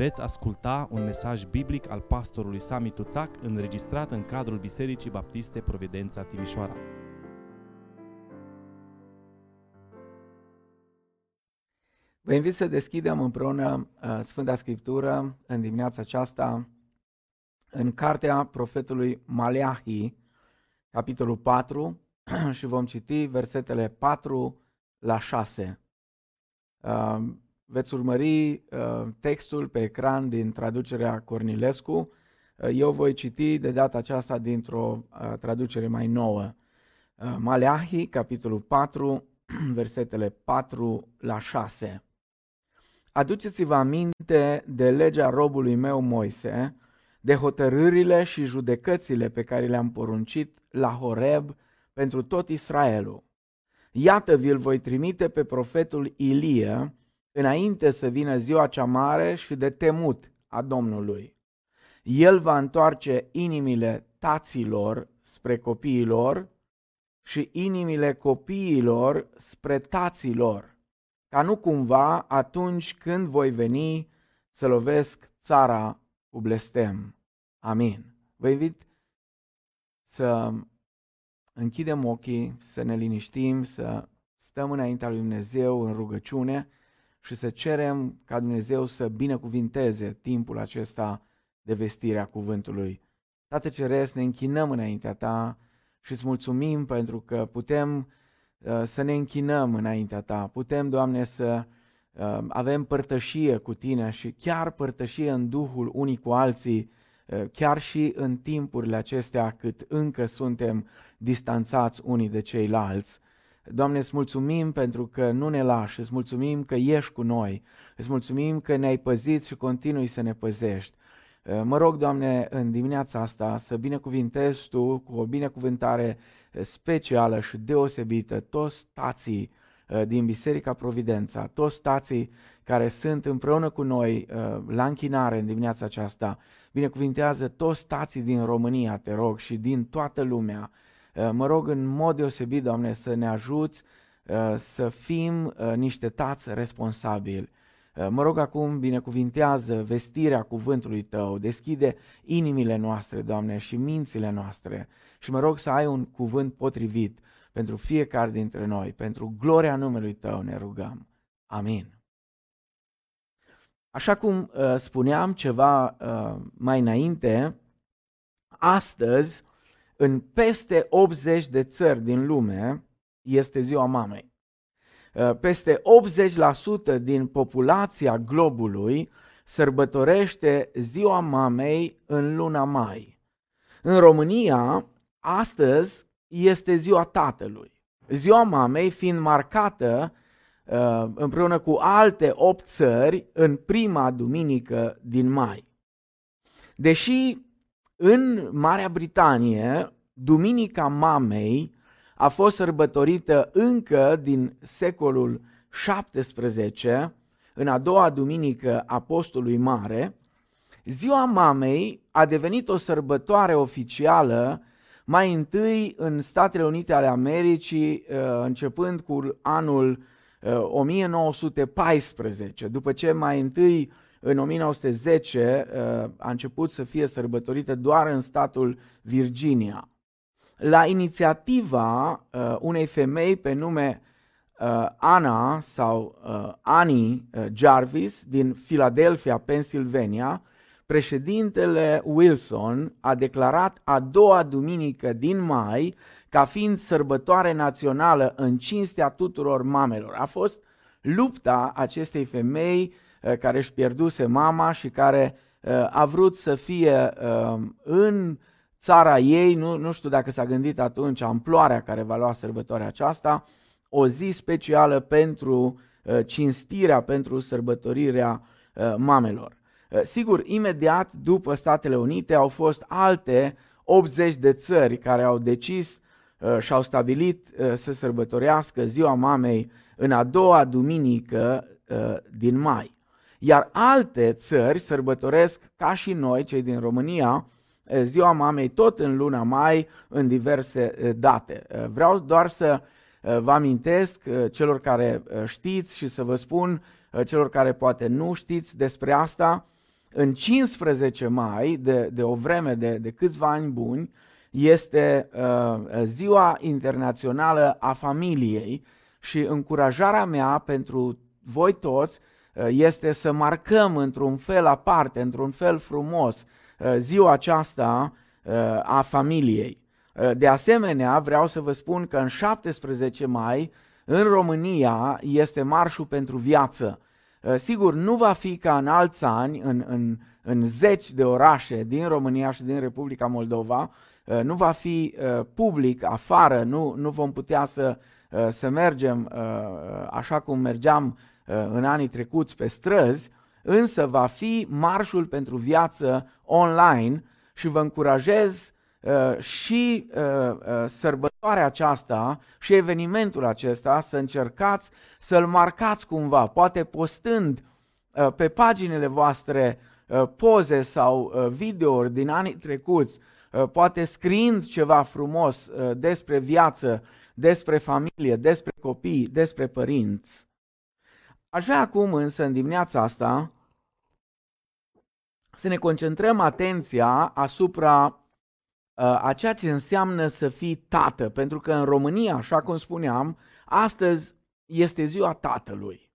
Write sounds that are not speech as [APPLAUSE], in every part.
Veți asculta un mesaj biblic al pastorului Sami Tuțac înregistrat în cadrul Bisericii Baptiste Providența Timișoara. Vă invit să deschidem împreună uh, Sfânta Scriptură în dimineața aceasta în cartea profetului Maleahi, capitolul 4 [CLEARS THROAT] și vom citi versetele 4 la 6. Uh, veți urmări uh, textul pe ecran din traducerea Cornilescu. Eu voi citi de data aceasta dintr-o traducere mai nouă. Maleahi, capitolul 4, [CLEARS THROAT] versetele 4 la 6. Aduceți-vă aminte de legea robului meu Moise, de hotărârile și judecățile pe care le-am poruncit la Horeb pentru tot Israelul. Iată, vi-l voi trimite pe profetul Ilie înainte să vină ziua cea mare și de temut a Domnului. El va întoarce inimile taților spre copiilor și inimile copiilor spre taților ca nu cumva atunci când voi veni să lovesc țara cu blestem. Amin. Vă invit să închidem ochii, să ne liniștim, să stăm înaintea lui Dumnezeu în rugăciune și să cerem ca Dumnezeu să binecuvinteze timpul acesta de vestire a cuvântului. Tată Ceresc, ne închinăm înaintea Ta și îți mulțumim pentru că putem Uh, să ne închinăm înaintea Ta. Putem, Doamne, să uh, avem părtășie cu Tine și chiar părtășie în Duhul unii cu alții, uh, chiar și în timpurile acestea cât încă suntem distanțați unii de ceilalți. Doamne, îți mulțumim pentru că nu ne lași, îți mulțumim că ești cu noi, îți mulțumim că ne-ai păzit și continui să ne păzești. Mă rog, Doamne, în dimineața asta să binecuvintezi Tu cu o binecuvântare specială și deosebită toți tații uh, din Biserica Providența, toți tații care sunt împreună cu noi uh, la închinare în dimineața aceasta. Binecuvintează toți tații din România, te rog, și din toată lumea. Uh, mă rog în mod deosebit, Doamne, să ne ajuți să fim niște tați responsabili Uh, mă rog acum, binecuvintează vestirea cuvântului Tău, deschide inimile noastre, Doamne, și mințile noastre și mă rog să ai un cuvânt potrivit pentru fiecare dintre noi, pentru gloria numelui Tău ne rugăm. Amin. Așa cum uh, spuneam ceva uh, mai înainte, astăzi, în peste 80 de țări din lume, este ziua mamei. Uh, peste 80% din populația globului sărbătorește ziua mamei în luna mai. În România, astăzi este ziua tatălui. Ziua mamei fiind marcată uh, împreună cu alte 8 țări în prima duminică din mai. Deși în Marea Britanie, Duminica Mamei a fost sărbătorită încă din secolul 17, în a doua duminică a postului mare, ziua mamei a devenit o sărbătoare oficială mai întâi în Statele Unite ale Americii, uh, începând cu anul 1914, uh, după ce mai întâi în 1910 uh, a început să fie sărbătorită doar în statul Virginia la inițiativa uh, unei femei pe nume uh, Anna sau uh, Annie uh, Jarvis din Philadelphia, Pennsylvania, președintele Wilson a declarat a doua duminică din mai ca fiind sărbătoare națională în cinstea tuturor mamelor. A fost lupta acestei femei uh, care își pierduse mama și care uh, a vrut să fie uh, în țara ei, nu, nu știu dacă s-a gândit atunci amploarea care va lua sărbătoarea aceasta, o zi specială pentru uh, cinstirea, pentru sărbătorirea uh, mamelor. Uh, sigur, imediat după Statele Unite au fost alte 80 de țări care au decis și au stabilit să sărbătorească ziua mamei în a doua duminică din mai. Iar alte țări sărbătoresc, ca și noi, cei din România, ziua mamei tot în luna mai, în diverse date. Vreau doar să vă amintesc celor care știți și să vă spun celor care poate nu știți despre asta, în 15 mai, de, de o vreme de, de câțiva ani buni, este uh, Ziua Internațională a Familiei și încurajarea mea pentru voi toți uh, este să marcăm într-un fel aparte, într-un fel frumos, uh, ziua aceasta uh, a familiei. Uh, de asemenea, vreau să vă spun că în 17 mai, în România, este Marșul pentru Viață. Uh, sigur, nu va fi ca în alți ani, în, în, în zeci de orașe din România și din Republica Moldova, uh, nu va fi public afară, nu, nu vom putea să, să mergem așa cum mergeam în anii trecuți pe străzi, însă va fi marșul pentru viață online și vă încurajez Uh, și uh, uh, sărbătoarea aceasta și evenimentul acesta să încercați să-l marcați cumva, poate postând pe paginile voastre poze sau videouri din anii trecuți, poate scriind ceva frumos despre viață, despre familie, despre copii, despre părinți. Aș vrea acum însă în dimineața asta să ne concentrăm atenția asupra Uh, a ceea ce înseamnă să fii tată, pentru că în România, așa cum spuneam, astăzi este ziua tatălui.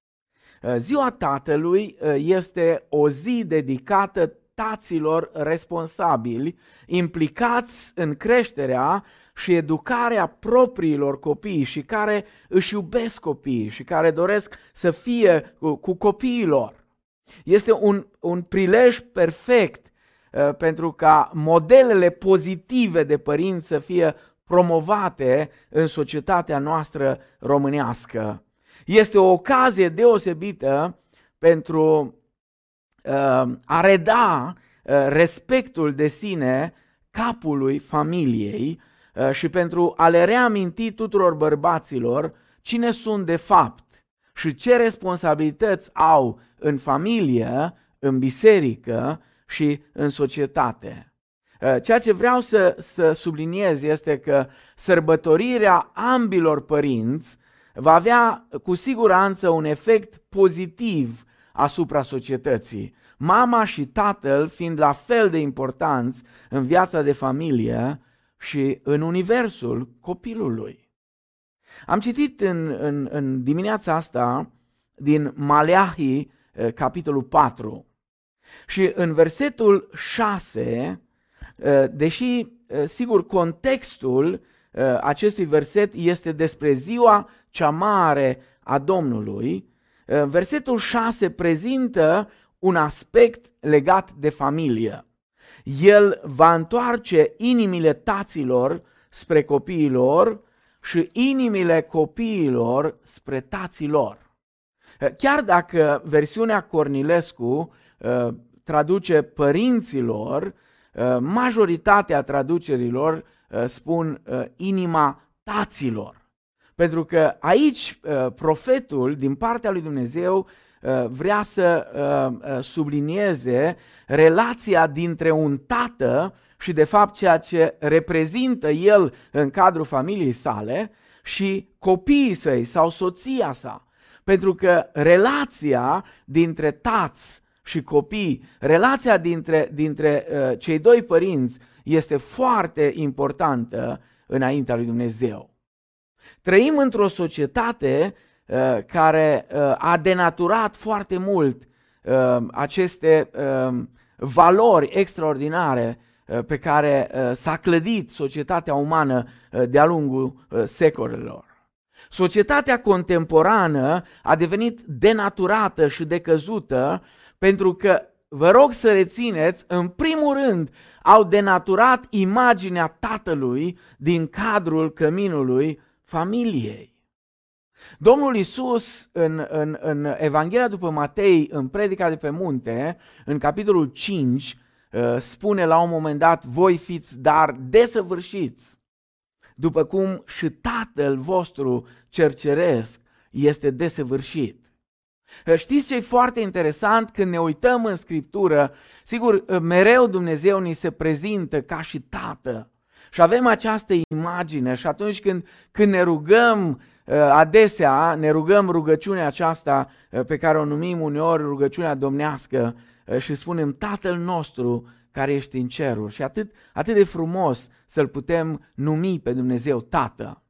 Uh, ziua tatălui uh, este o zi dedicată taților responsabili, implicați în creșterea și educarea propriilor copii și care își iubesc copiii și care doresc să fie cu, cu copiilor. Este un, un prilej perfect Uh, pentru ca modelele pozitive de părinți să fie promovate în societatea noastră românească. Este o ocazie deosebită pentru uh, a reda uh, respectul de sine capului familiei și pentru a le reaminti tuturor bărbaților cine sunt de fapt și ce responsabilități au în familie, în biserică și în societate. Uh, ceea ce vreau să, să subliniez este că sărbătorirea ambilor părinți va avea cu siguranță un efect pozitiv asupra societății. Mama și tatăl fiind la fel de importanți în viața de familie și în universul copilului. Am citit în, în, în dimineața asta din Maleahi, uh, capitolul 4, și în versetul 6, ă, deși ă, sigur contextul ă, acestui verset este despre ziua cea mare a Domnului, versetul 6 prezintă un aspect legat de familie. El va întoarce inimile taților spre copiilor și inimile copiilor spre taților. Chiar dacă versiunea Cornilescu Uh, traduce părinților, uh, majoritatea traducerilor uh, spun inima taților. Pentru că aici profetul din partea lui Dumnezeu vrea să sublinieze relația dintre un tată și de fapt ceea ce reprezintă el în cadrul familiei sale și copiii săi sau soția sa. Pentru că relația dintre tați și copii, relația dintre, dintre uh, cei doi părinți este foarte importantă înaintea lui Dumnezeu. Trăim într-o societate uh, care uh, a denaturat foarte mult uh, aceste uh, valori extraordinare uh, pe care uh, s-a clădit societatea umană uh, de-a lungul uh, secolelor. Societatea contemporană a devenit denaturată și decăzută pentru că, vă rog să rețineți, în primul rând, au denaturat imaginea tatălui din cadrul căminului familiei. Domnul Isus în, în, în Evanghelia după Matei, în predica de pe munte, în capitolul 5, uh, spune la un moment dat, voi fiți dar desăvârșiți, după cum și Tatăl vostru cerceresc este desăvârșit. Știți ce e foarte interesant când ne uităm în Scriptură? Sigur, mereu Dumnezeu ni se prezintă ca și Tată. Și avem această imagine și atunci când, când ne rugăm uh, adesea, ne rugăm rugăciunea aceasta uh, pe care o numim uneori rugăciunea domnească, uh, și spunem Tatăl nostru care ești în ceruri. Și atât, atât de frumos să-L putem numi pe Dumnezeu Tată.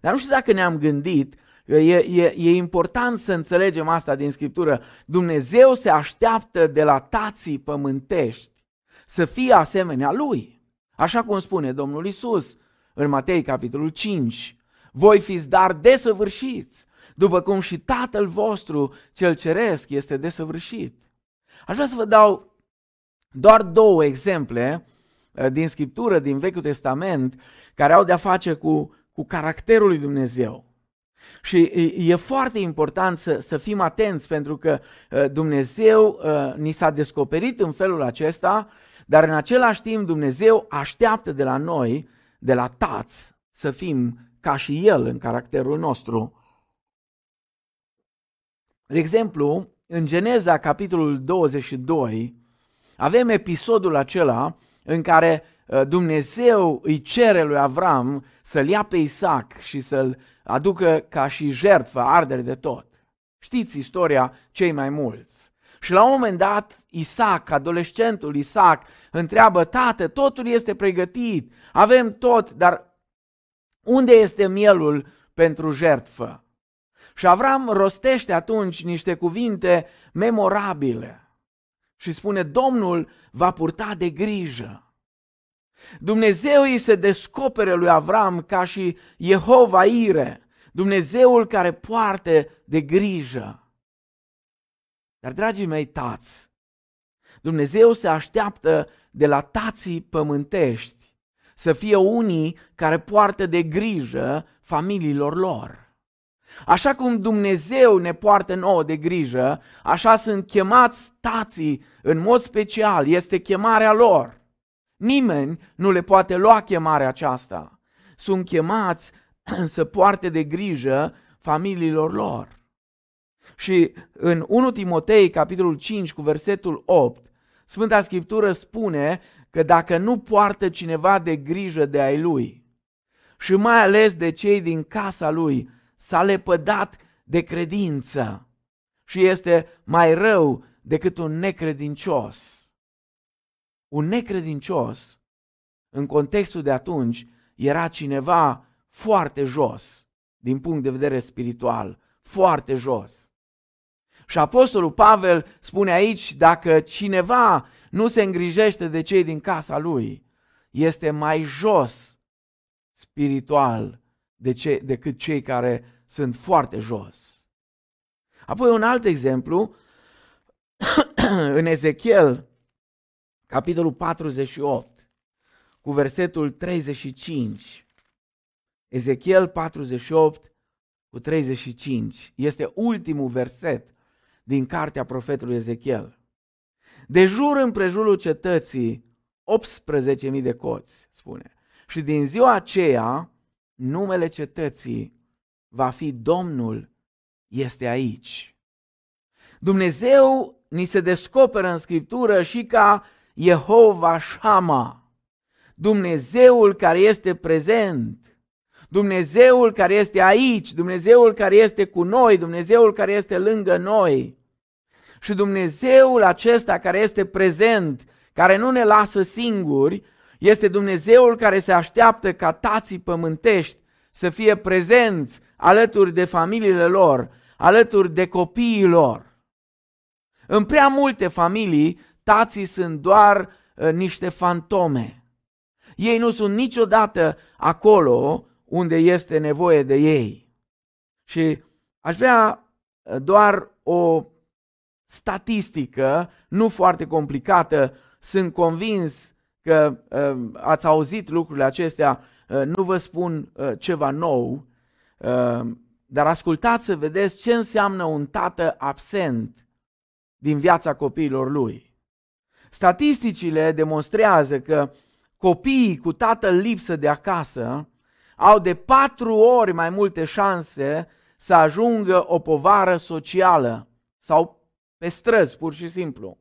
Dar nu știu dacă ne-am gândit, e, e, e important să înțelegem asta din Scriptură. Dumnezeu se așteaptă de la tații pământești să fie asemenea Lui. Așa cum spune Domnul Isus în Matei capitolul 5. Voi fiți dar desăvârșiți, după cum și Tatăl vostru cel ceresc este desăvârșit. Aș vrea să vă dau doar două exemple uh, din Scriptură, din Vechiul Testament, care au de-a face cu, cu caracterul lui Dumnezeu. Și e foarte important să, să fim atenți pentru că uh, Dumnezeu uh, ni s-a descoperit în felul acesta, dar în același timp Dumnezeu așteaptă de la noi, de la tați, să fim ca și El în caracterul nostru. De exemplu, în Geneza, capitolul 22, avem episodul acela în care uh, Dumnezeu îi cere lui Avram să-l ia pe Isaac și să-l aducă ca și jertfă, ardere de tot. Știți istoria cei mai mulți. Și la un moment dat, Isaac, adolescentul Isaac, întreabă, tată, totul este pregătit, avem tot, dar unde este mielul pentru jertfă? Și Avram rostește atunci niște cuvinte memorabile și spune, Domnul va purta de grijă. Dumnezeu îi se descopere lui Avram ca și Jehova Ire, Dumnezeul care poartă de grijă. Dar, dragii mei tați, Dumnezeu se așteaptă de la tații pământești să fie unii care poartă de grijă familiilor lor. Așa cum Dumnezeu ne poartă nouă de grijă, așa sunt chemați tații în mod special, este chemarea lor. Nimeni nu le poate lua chemarea aceasta. Sunt chemați [CLEARS THROAT] să poarte de grijă familiilor lor. Și în 1 Timotei, capitolul 5, cu versetul 8, Sfânta Scriptură spune că dacă nu poartă cineva de grijă de ai lui, și mai ales de cei din casa lui, s-a lepădat de credință și este mai rău decât un necredincios. Un necredincios, în contextul de atunci, era cineva foarte jos, din punct de vedere spiritual, foarte jos. Și Apostolul Pavel spune aici, dacă cineva nu se îngrijește de cei din casa lui, este mai jos spiritual de ce, decât cei care sunt foarte jos. Apoi un alt exemplu, [CLEARS THROAT] în Ezechiel, capitolul 48, cu versetul 35. Ezechiel 48 cu 35. Este ultimul verset din cartea profetului Ezechiel. De jur împrejurul cetății 18.000 de coți, spune. Și din ziua aceea, numele cetății va fi Domnul este aici. Dumnezeu ni se descoperă în Scriptură și ca Jehova Shama, Dumnezeul care este prezent, Dumnezeul care este aici, Dumnezeul care este cu noi, Dumnezeul care este lângă noi. Și Dumnezeul acesta care este prezent, care nu ne lasă singuri, este Dumnezeul care se așteaptă ca tații pământești să fie prezenți alături de familiile lor, alături de copiii lor. În prea multe familii, tații sunt doar uh, niște fantome. Ei nu sunt niciodată acolo unde este nevoie de ei. Și aș vrea uh, doar o statistică, nu foarte complicată, sunt convins că uh, ați auzit lucrurile acestea, uh, nu vă spun uh, ceva nou, Ehm, dar ascultați să vedeți ce înseamnă un tată absent din viața copiilor lui. Statisticile demonstrează că copiii cu tatăl lipsă de acasă au de patru ori mai multe șanse să ajungă o povară socială sau pe străzi, pur și simplu.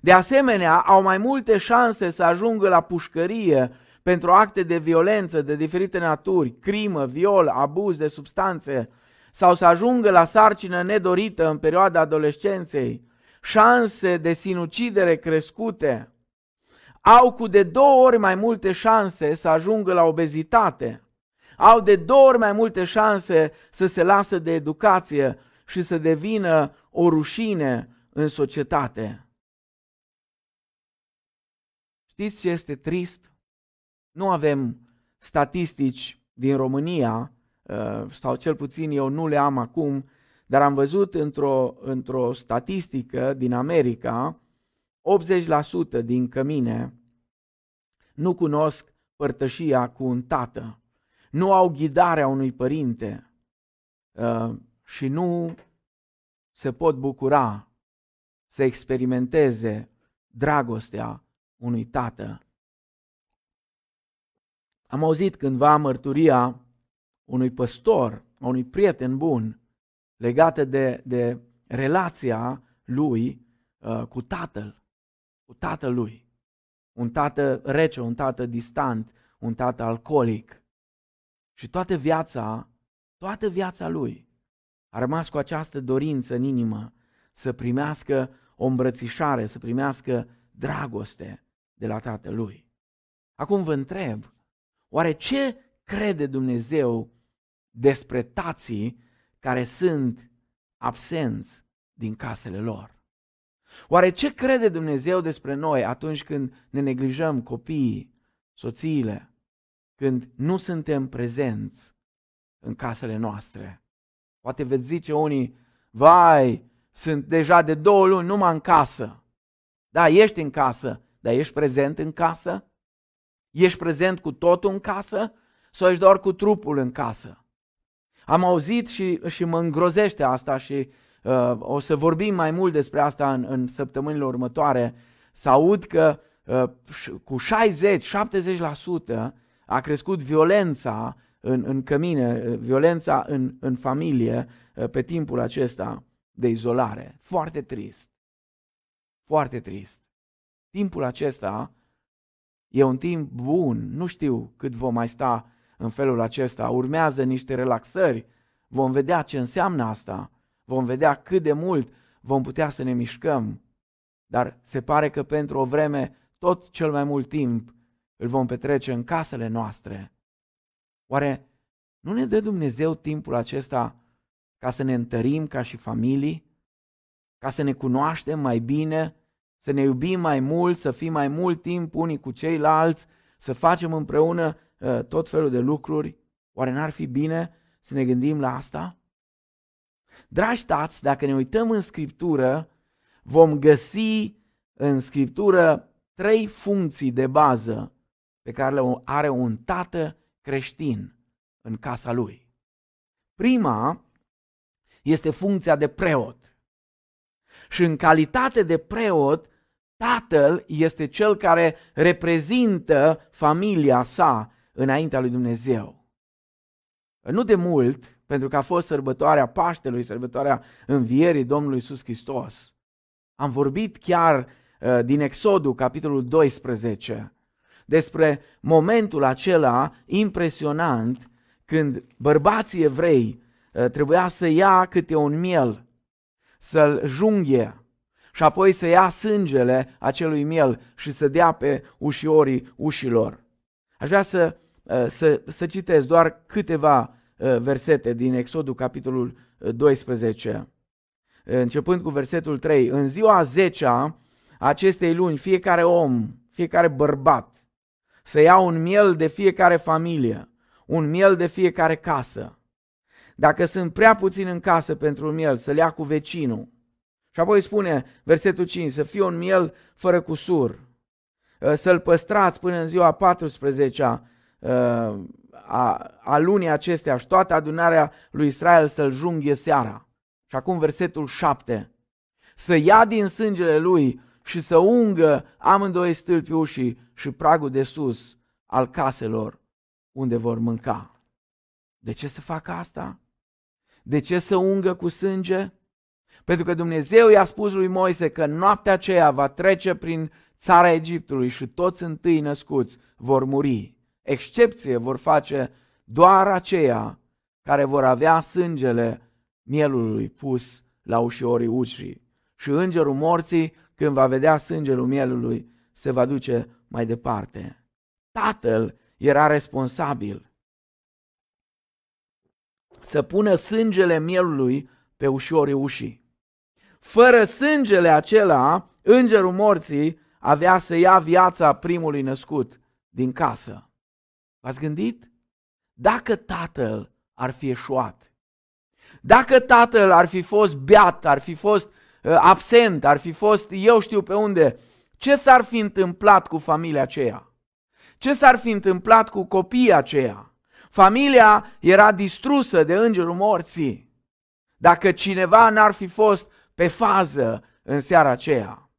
De asemenea, au mai multe șanse să ajungă la pușcărie pentru acte de violență de diferite naturi, crimă, viol, abuz de substanțe, sau să ajungă la sarcină nedorită în perioada adolescenței. Șanse de sinucidere crescute, au cu de două ori mai multe șanse să ajungă la obezitate, au de două ori mai multe șanse să se lasă de educație și să devină o rușine în societate. Știți ce este trist? Nu avem statistici din România, uh, sau cel puțin eu nu le am acum, dar am văzut într-o, într-o statistică din America, 80% din cămine nu cunosc părtășia cu un tată, nu au ghidarea unui părinte uh, și nu se pot bucura să experimenteze dragostea unui tată. Am auzit cândva mărturia unui păstor, unui prieten bun, legată de, de relația lui uh, cu tatăl, cu tatăl lui. Un tată rece, un tată distant, un tată alcoolic. Și toată viața, toată viața lui a rămas cu această dorință în inimă să primească o îmbrățișare, să primească dragoste de la tatălui. Acum vă întreb, oare ce crede Dumnezeu despre tații care sunt absenți din casele lor? Oare ce crede Dumnezeu despre noi atunci când ne neglijăm copiii, soțiile, când nu suntem prezenți în casele noastre? Poate veți zice unii, vai, sunt deja de două luni numai în casă. Da, ești în casă, dar ești prezent în casă? Ești prezent cu totul în casă? Sau ești doar cu trupul în casă? Am auzit și, și mă îngrozește asta și uh, o să vorbim mai mult despre asta în, în săptămânile următoare. Să aud că uh, cu 60-70% a crescut violența în, în cămine, uh, violența în, în familie uh, pe timpul acesta de izolare. Foarte trist. Foarte trist. Timpul acesta e un timp bun, nu știu cât vom mai sta în felul acesta. Urmează niște relaxări, vom vedea ce înseamnă asta, vom vedea cât de mult vom putea să ne mișcăm. Dar se pare că pentru o vreme, tot cel mai mult timp, îl vom petrece în casele noastre. Oare nu ne dă Dumnezeu timpul acesta ca să ne întărim ca și familii, ca să ne cunoaștem mai bine, să ne iubim mai mult, să fim mai mult timp unii cu ceilalți, să facem împreună uh, tot felul de lucruri. Oare n-ar fi bine să ne gândim la asta? Dragi tați, dacă ne uităm în Scriptură, vom găsi în Scriptură trei funcții de bază pe care le are un tată creștin în casa lui. Prima este funcția de preot. Și în calitate de preot, tatăl este cel care reprezintă familia sa înaintea lui Dumnezeu. Nu de mult, pentru că a fost sărbătoarea Paștelui, sărbătoarea învierii Domnului Iisus Hristos. Am vorbit chiar uh, din Exodul, capitolul 12, despre momentul acela impresionant când bărbații evrei uh, trebuia să ia câte un miel, să-l junghe și apoi să ia sângele acelui miel și să dea pe ușiorii ușilor. Aș vrea să, uh, să, să citesc doar câteva uh, versete din Exodul capitolul 12, începând cu versetul 3. În ziua 10 acestei luni, fiecare om, fiecare bărbat, să ia un miel de fiecare familie un miel de fiecare casă. Dacă sunt prea puțin în casă pentru un miel, să-l ia cu vecinul. Și apoi spune, versetul 5, să fie un miel fără cusur. Uh, să-l păstrați până în ziua 14 uh, a, a lunii acestea și toată adunarea lui Israel să-l junghe seara. Și acum versetul 7. Să ia din sângele lui și să ungă amândoi stâlpi ușii și pragul de sus al caselor unde vor mânca. De ce să facă asta? De ce să ungă cu sânge? Pentru că Dumnezeu i-a spus lui Moise că noaptea aceea va trece prin țara Egiptului și toți întâi născuți vor muri. Excepție vor face doar aceia care vor avea sângele mielului pus la ușorii ușii și îngerul morții, când va vedea sângele mielului, se va duce mai departe. Tatăl era responsabil să pună sângele mielului pe ușorii ușii. Fără sângele acela, îngerul morții avea să ia viața primului născut din casă. V-ați gândit? Dacă tatăl ar fi eșuat, dacă tatăl ar fi fost beat, ar fi fost uh, absent, ar fi fost eu știu pe unde, ce s-ar fi întâmplat cu familia aceea? Ce s-ar fi întâmplat cu copiii aceia? Familia era distrusă de îngerul morții. Dacă cineva n-ar fi fost pe fază în seara aceea.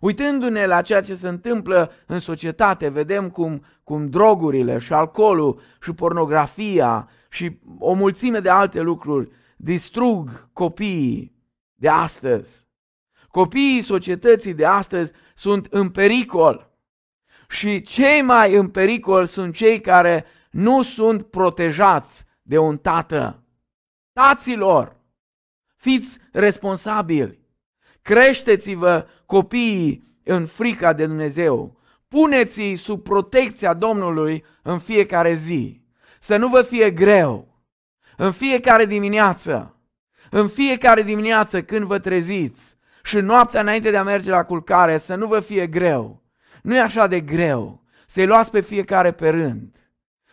Uitându-ne la ceea ce se întâmplă în societate, vedem cum, cum drogurile și alcoolul și pornografia și o mulțime de alte lucruri distrug copiii de astăzi. Copiii societății de astăzi sunt în pericol. Și cei mai în pericol sunt cei care nu sunt protejați de un tată. Taților, fiți responsabili. Creșteți-vă copiii în frica de Dumnezeu. Puneți-i sub protecția Domnului în fiecare zi. Să nu vă fie greu. În fiecare dimineață, în fiecare dimineață când vă treziți și noaptea înainte de a merge la culcare, să nu vă fie greu. Nu e așa de greu să-i luați pe fiecare pe rând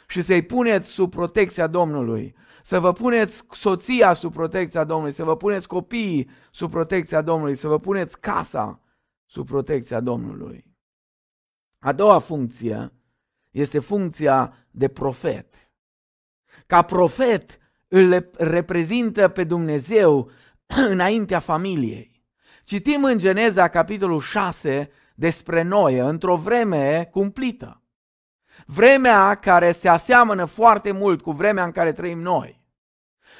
și să-i puneți sub protecția Domnului, să vă puneți soția sub protecția Domnului, să vă puneți copiii sub protecția Domnului, să vă puneți casa sub protecția Domnului. A doua funcție este funcția de profet. Ca profet îl reprezintă pe Dumnezeu [CLEARS THROAT] înaintea familiei. Citim în Geneza, capitolul 6, despre Noe, într-o vreme cumplită. Vremea care se aseamănă foarte mult cu vremea în care trăim noi.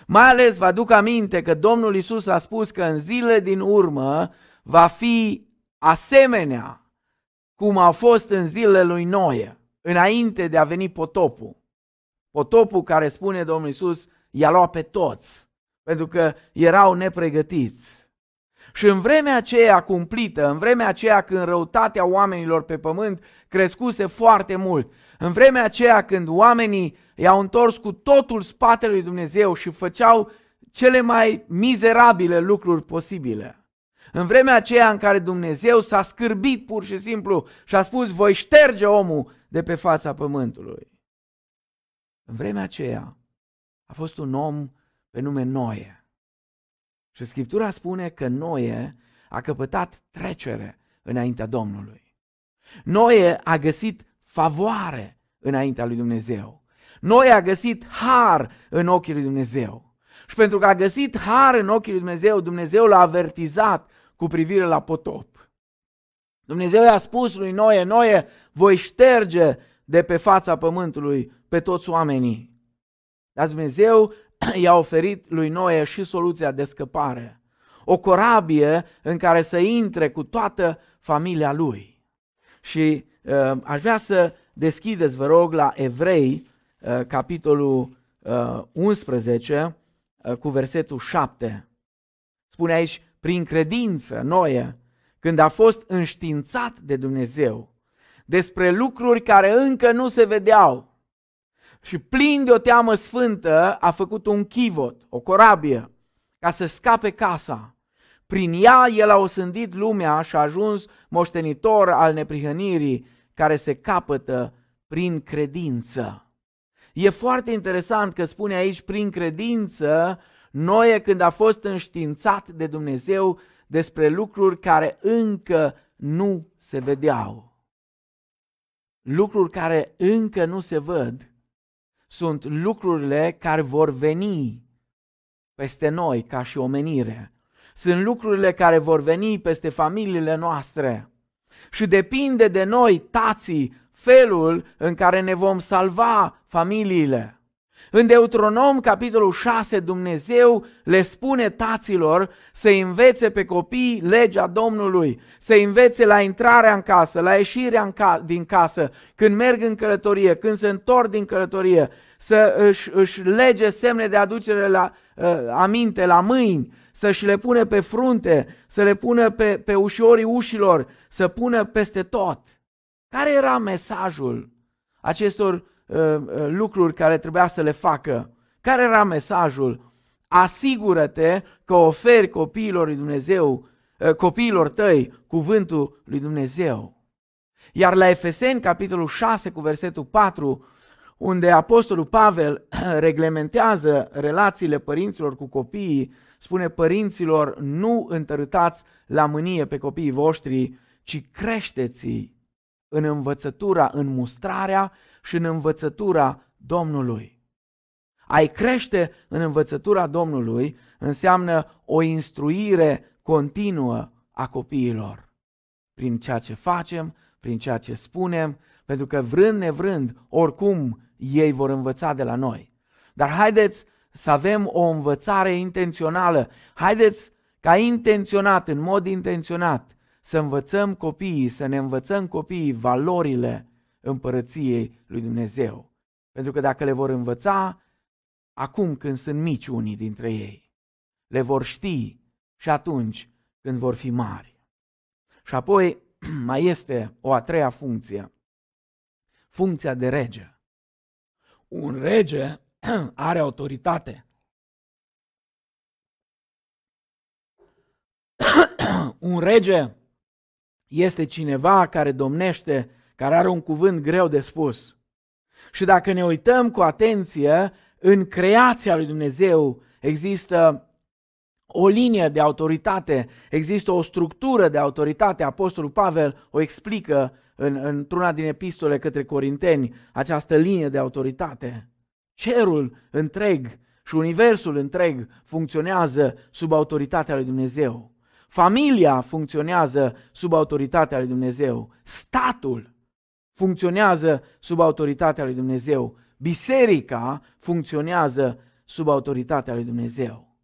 Mai ales vă aduc aminte că Domnul Isus a spus că în zile din urmă va fi asemenea cum a fost în zilele lui Noe, înainte de a veni potopul. Potopul care spune Domnul Isus i-a luat pe toți, pentru că erau nepregătiți. Și în vremea aceea cumplită, în vremea aceea când răutatea oamenilor pe pământ crescuse foarte mult, în vremea aceea când oamenii i-au întors cu totul spatele lui Dumnezeu și făceau cele mai mizerabile lucruri posibile. În vremea aceea în care Dumnezeu s-a scârbit pur și simplu și a spus voi șterge omul de pe fața pământului. În vremea aceea a fost un om pe nume Noe. Și Scriptura spune că Noe a căpătat trecere înaintea Domnului. Noe a găsit favoare înaintea lui Dumnezeu. Noe a găsit har în ochii lui Dumnezeu. Și pentru că a găsit har în ochii lui Dumnezeu, Dumnezeu l-a avertizat cu privire la potop. Dumnezeu i-a spus lui Noe, Noe, voi șterge de pe fața pământului pe toți oamenii. Dar Dumnezeu [CLEARS THROAT] i-a oferit lui Noe și soluția de scăpare. O corabie în care să intre cu toată familia lui. Și uh, aș vrea să deschideți, vă rog, la Evrei, uh, capitolul uh, 11, uh, cu versetul 7. Spune aici, prin credință, Noe, când a fost înștiințat de Dumnezeu despre lucruri care încă nu se vedeau, și plin de o teamă sfântă a făcut un chivot, o corabie, ca să scape casa. Prin ea el a osândit lumea și a ajuns moștenitor al neprihănirii care se capătă prin credință. E foarte interesant că spune aici prin credință, Noe când a fost înștiințat de Dumnezeu despre lucruri care încă nu se vedeau. Lucruri care încă nu se văd sunt lucrurile care vor veni peste noi ca și omenire. Sunt lucrurile care vor veni peste familiile noastre. Și depinde de noi, tații, felul în care ne vom salva familiile. În Deuteronom, capitolul 6, Dumnezeu le spune taților să învețe pe copii legea Domnului, să învețe la intrarea în casă, la ieșirea în ca- din casă, când merg în călătorie, când se întorc din călătorie, să își, își lege semne de aducere la uh, aminte, la mâini, să-și le pune pe frunte, să le pună pe, pe ușorii ușilor, să pună peste tot. Care era mesajul acestor Uh, uh, lucruri care trebuia să le facă. Care era mesajul? Asigură-te că oferi copiilor lui Dumnezeu, uh, copiilor tăi, cuvântul lui Dumnezeu. Iar la Efeseni, capitolul 6, cu versetul 4, unde Apostolul Pavel [CLEARS THROAT] reglementează relațiile părinților cu copiii, spune părinților, nu întărâtați la mânie pe copiii voștri, ci creșteți în învățătura, în mustrarea și în învățătura Domnului. Ai crește în învățătura Domnului înseamnă o instruire continuă a copiilor. Prin ceea ce facem, prin ceea ce spunem, pentru că vrând nevrând, oricum ei vor învăța de la noi. Dar haideți să avem o învățare intențională. Haideți ca intenționat, în mod intenționat, să învățăm copiii, să ne învățăm copiii valorile împărăției lui Dumnezeu. Pentru că dacă le vor învăța, acum când sunt mici unii dintre ei, le vor ști și atunci când vor fi mari. Și apoi [CLEARS THROAT] mai este o a treia funcție, funcția de rege. Un rege [CLEARS THROAT] are autoritate. [CLEARS THROAT] Un rege este cineva care domnește care are un cuvânt greu de spus. Și dacă ne uităm cu atenție, în creația lui Dumnezeu există o linie de autoritate, există o structură de autoritate. Apostolul Pavel o explică în, într-una din epistole către Corinteni, această linie de autoritate. Cerul întreg și universul întreg funcționează sub autoritatea lui Dumnezeu. Familia funcționează sub autoritatea lui Dumnezeu. Statul funcționează sub autoritatea lui Dumnezeu. Biserica funcționează sub autoritatea lui Dumnezeu.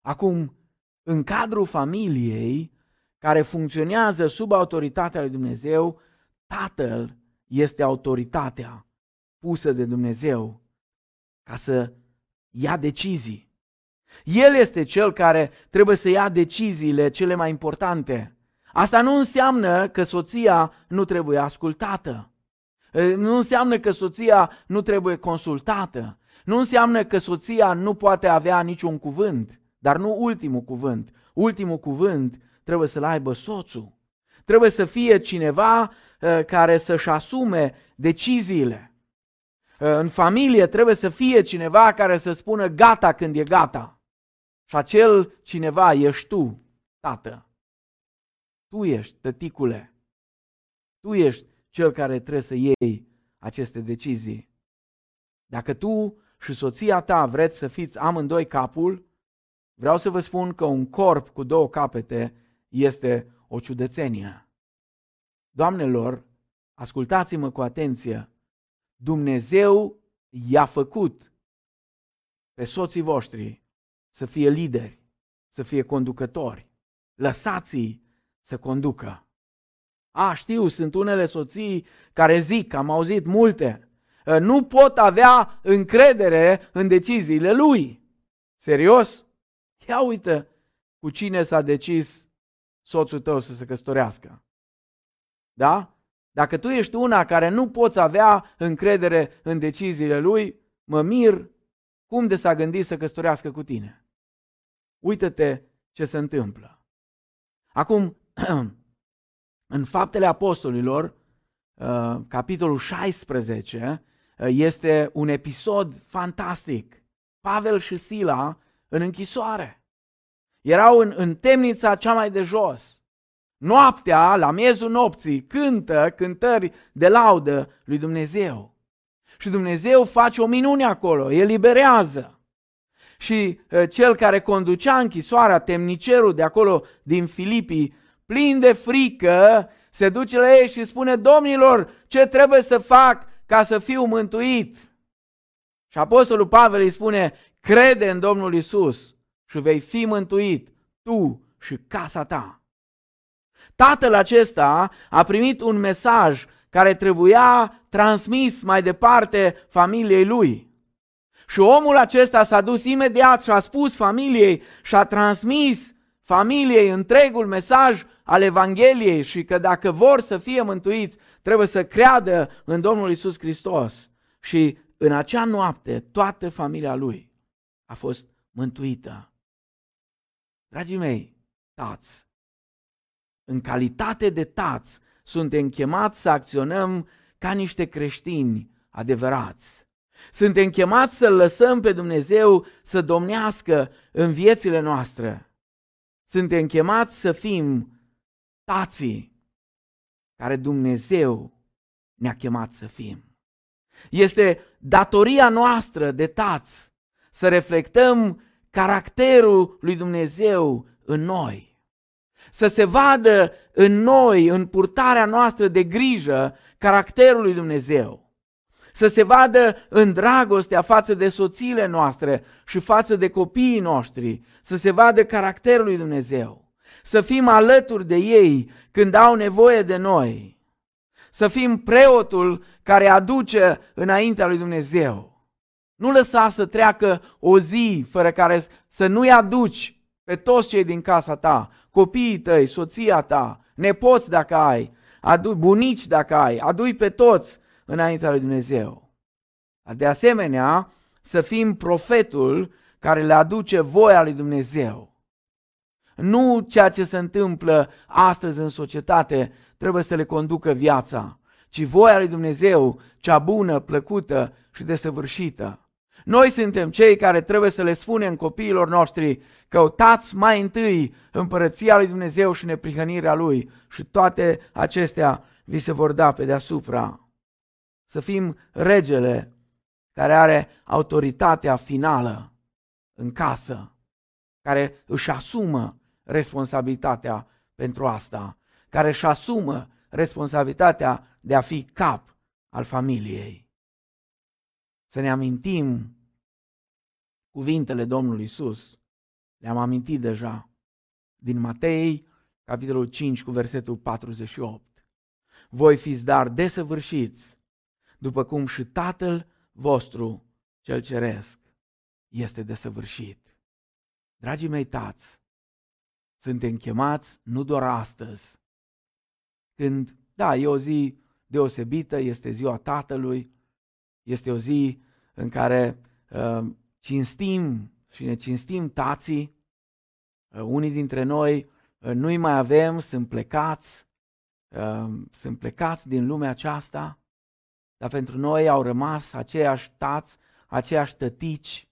Acum, în cadrul familiei care funcționează sub autoritatea lui Dumnezeu, tatăl este autoritatea pusă de Dumnezeu ca să ia decizii. El este cel care trebuie să ia deciziile cele mai importante. Asta nu înseamnă că soția nu trebuie ascultată. Nu înseamnă că soția nu trebuie consultată. Nu înseamnă că soția nu poate avea niciun cuvânt, dar nu ultimul cuvânt. Ultimul cuvânt trebuie să-l aibă soțul. Trebuie să fie cineva care să-și asume deciziile. În familie trebuie să fie cineva care să spună gata când e gata. Și acel cineva ești tu, tată. Tu ești, tăticule. Tu ești cel care trebuie să iei aceste decizii. Dacă tu și soția ta vreți să fiți amândoi capul, vreau să vă spun că un corp cu două capete este o ciudățenie. Doamnelor, ascultați-mă cu atenție. Dumnezeu i-a făcut pe soții voștri să fie lideri, să fie conducători. Lăsați-i să conducă. A, știu, sunt unele soții care zic, am auzit multe, ă, nu pot avea încredere în deciziile lui. Serios? Ia uite cu cine s-a decis soțul tău să se căsătorească. Da? Dacă tu ești una care nu poți avea încredere în deciziile lui, mă mir cum de s-a gândit să căsătorească cu tine. Uită-te ce se întâmplă. Acum, [CLEARS THROAT] În Faptele Apostolilor, uh, capitolul 16, uh, este un episod fantastic. Pavel și Sila în închisoare. Erau în, în temnița cea mai de jos. Noaptea, la miezul nopții, cântă cântări de laudă lui Dumnezeu. Și Dumnezeu face o minune acolo, eliberează. Și uh, cel care conducea închisoarea, temnicerul de acolo din Filipii, plin de frică, se duce la ei și spune, domnilor, ce trebuie să fac ca să fiu mântuit? Și Apostolul Pavel îi spune, crede în Domnul Isus și vei fi mântuit, tu și casa ta. Tatăl acesta a primit un mesaj care trebuia transmis mai departe familiei lui. Și omul acesta s-a dus imediat și a spus familiei și a transmis familiei întregul mesaj al Evangheliei și că dacă vor să fie mântuiți, trebuie să creadă în Domnul Isus Hristos. Și în acea noapte, toată familia lui a fost mântuită. Dragii mei, tați, în calitate de tați, suntem chemați să acționăm ca niște creștini adevărați. Suntem chemați să lăsăm pe Dumnezeu să domnească în viețile noastre. Suntem chemați să fim tații care Dumnezeu ne-a chemat să fim. Este datoria noastră de tați să reflectăm caracterul lui Dumnezeu în noi. Să se vadă în noi, în purtarea noastră de grijă, caracterul lui Dumnezeu să se vadă în dragostea față de soțiile noastre și față de copiii noștri, să se vadă caracterul lui Dumnezeu, să fim alături de ei când au nevoie de noi, să fim preotul care aduce înaintea lui Dumnezeu. Nu lăsa să treacă o zi fără care să nu-i aduci pe toți cei din casa ta, copiii tăi, soția ta, nepoți dacă ai, adu- bunici dacă ai, adui pe toți înaintea lui Dumnezeu. De asemenea, să fim profetul care le aduce voia lui Dumnezeu. Nu ceea ce se întâmplă astăzi în societate trebuie să le conducă viața, ci voia lui Dumnezeu, cea bună, plăcută și desăvârșită. Noi suntem cei care trebuie să le spunem copiilor noștri, căutați mai întâi împărăția lui Dumnezeu și neprihănirea lui și toate acestea vi se vor da pe deasupra să fim regele care are autoritatea finală în casă, care își asumă responsabilitatea pentru asta, care își asumă responsabilitatea de a fi cap al familiei. Să ne amintim cuvintele Domnului Isus, le-am amintit deja, din Matei, capitolul 5, cu versetul 48. Voi fiți dar desăvârșiți după cum și Tatăl vostru cel ceresc este desăvârșit. Dragii mei tați, suntem chemați nu doar astăzi, când, da, e o zi deosebită, este ziua Tatălui, este o zi în care uh, cinstim și ne cinstim tații, uh, unii dintre noi uh, nu-i mai avem, sunt plecați, uh, sunt plecați din lumea aceasta, dar pentru noi au rămas aceiași tați, aceiași tătici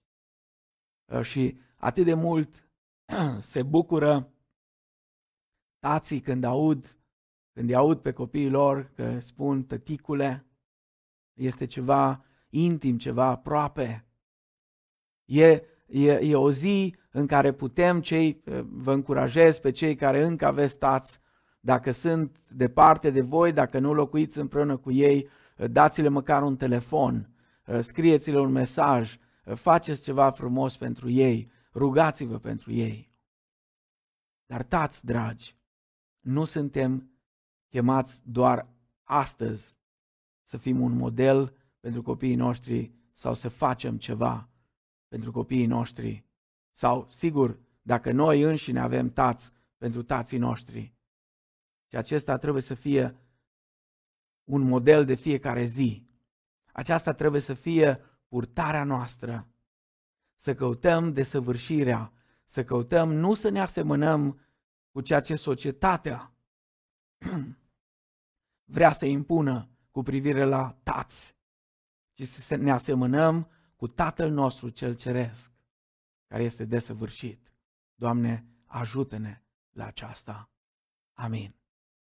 uh, și atât de mult [CLEARS THROAT] se bucură tații când aud, când îi aud pe copiii lor că spun tăticule, este ceva intim, ceva aproape. E, e, e o zi în care putem, cei, uh, vă încurajez pe cei care încă aveți tați, dacă sunt departe de voi, dacă nu locuiți împreună cu ei, dați-le măcar un telefon, uh, scrieți-le un mesaj, uh, faceți ceva frumos pentru ei, rugați-vă pentru ei. Dar tați, dragi, nu suntem chemați doar astăzi să fim un model pentru copiii noștri sau să facem ceva pentru copiii noștri. Sau, sigur, dacă noi înșine avem tați pentru tații noștri. Și acesta trebuie să fie un model de fiecare zi. Aceasta trebuie să fie purtarea noastră. Să căutăm desăvârșirea, să căutăm nu să ne asemănăm cu ceea ce societatea [CLEARS THROAT] vrea să impună cu privire la tați, ci să ne asemănăm cu Tatăl nostru cel Ceresc, care este desăvârșit. Doamne, ajută-ne la aceasta. Amin.